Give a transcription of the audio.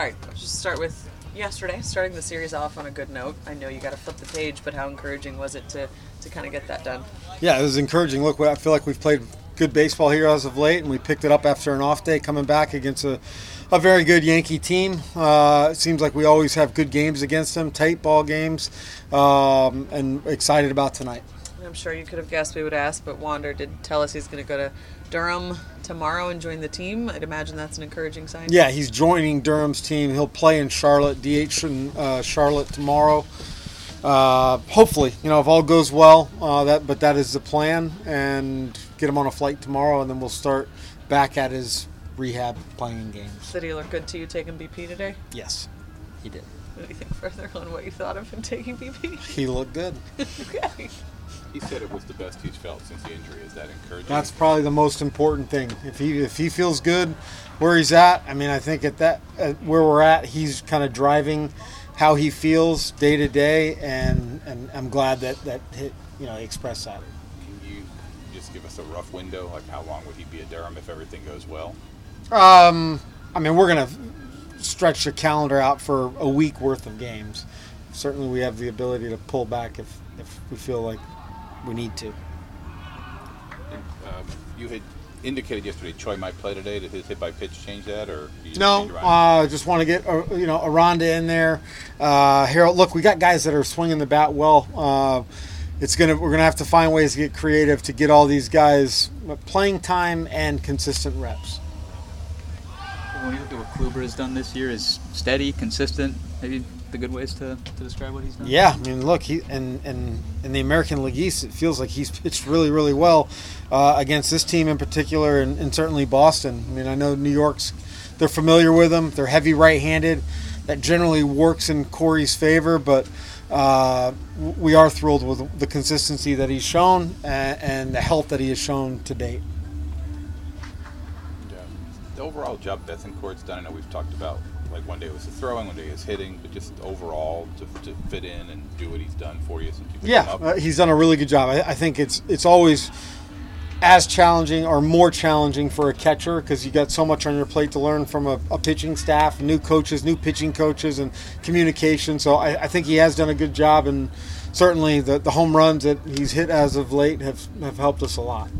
All right, let's just start with yesterday, starting the series off on a good note. I know you got to flip the page, but how encouraging was it to, to kind of get that done? Yeah, it was encouraging. Look, I feel like we've played good baseball here as of late, and we picked it up after an off day coming back against a, a very good Yankee team. Uh, it seems like we always have good games against them, tight ball games, um, and excited about tonight. I'm sure you could have guessed we would ask, but Wander did tell us he's going to go to Durham tomorrow and join the team. I'd imagine that's an encouraging sign. Yeah, he's joining Durham's team. He'll play in Charlotte, DH in uh, Charlotte tomorrow. Uh, hopefully, you know, if all goes well, uh, that but that is the plan, and get him on a flight tomorrow, and then we'll start back at his rehab playing games. Did he look good to you taking BP today? Yes, he did. Anything further on what you thought of him taking BP? He looked good. okay. He said it was the best he's felt since the injury. Is that encouraging? That's probably the most important thing. If he if he feels good where he's at, I mean, I think at that at where we're at, he's kind of driving how he feels day to day, and and I'm glad that that hit, you know he expressed that. Can you just give us a rough window, like how long would he be at Durham if everything goes well? Um, I mean, we're gonna stretch the calendar out for a week worth of games. Certainly, we have the ability to pull back if if we feel like we need to. Um, you had indicated yesterday Choi might play today. Did his hit by pitch change that, or No, around? uh, just want to get uh, you know Aranda in there. Uh, Harold, look, we got guys that are swinging the bat well. Uh, it's gonna we're gonna have to find ways to get creative to get all these guys playing time and consistent reps. When you look at what Kluber has done this year, is steady, consistent. Maybe the good ways to, to describe what he's done. Yeah, I mean, look, he and and in the American League East, it feels like he's pitched really, really well uh, against this team in particular, and, and certainly Boston. I mean, I know New York's they're familiar with him. They're heavy right-handed. That generally works in Corey's favor, but uh, we are thrilled with the consistency that he's shown and, and the health that he has shown to date. The overall job Bethancourt's done. I know we've talked about like one day it was the throwing, one day it was hitting, but just overall to, to fit in and do what he's done for you since you Yeah, up. uh, he's done a really good job. I, I think it's it's always as challenging or more challenging for a catcher because you got so much on your plate to learn from a, a pitching staff, new coaches, new pitching coaches, and communication. So I, I think he has done a good job, and certainly the, the home runs that he's hit as of late have, have helped us a lot.